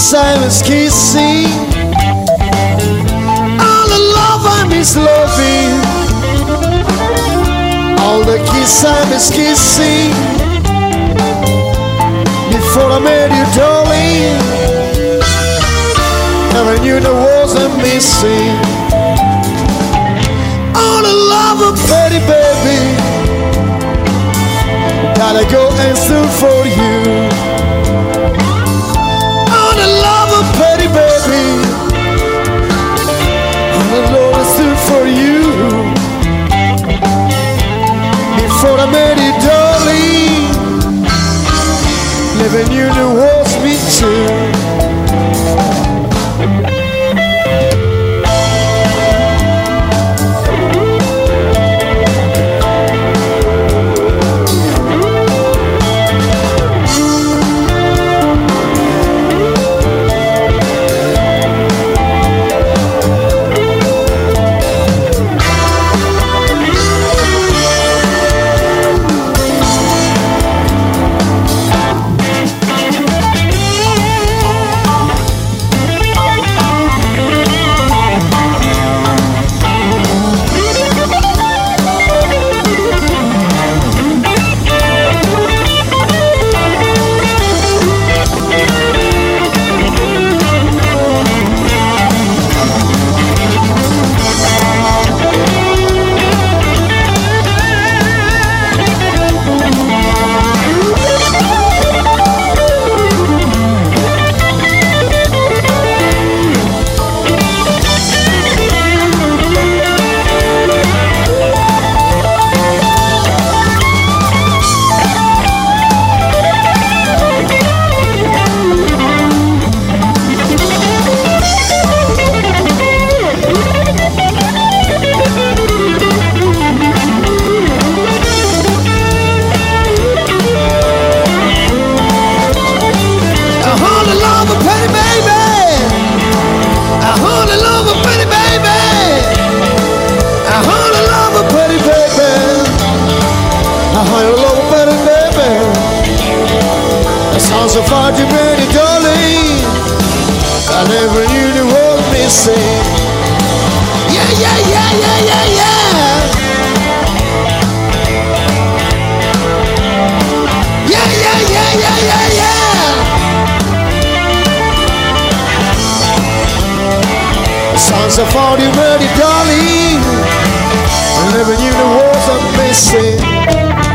miss kissing. All the love I miss loving. All the kiss I miss kissing. Before I met you, darling, never knew there was a missing. All the love of pretty baby. Gotta go and still for you. The love a pretty baby. All the love is still for you. Before I met you, darling, never knew there was me too. So far too many, darling. I never knew the world missing. Yeah, yeah, yeah, yeah, yeah, yeah. Yeah, yeah, yeah, yeah, yeah, yeah. Sounds of all you ready, darling. I never knew the words I'm missing.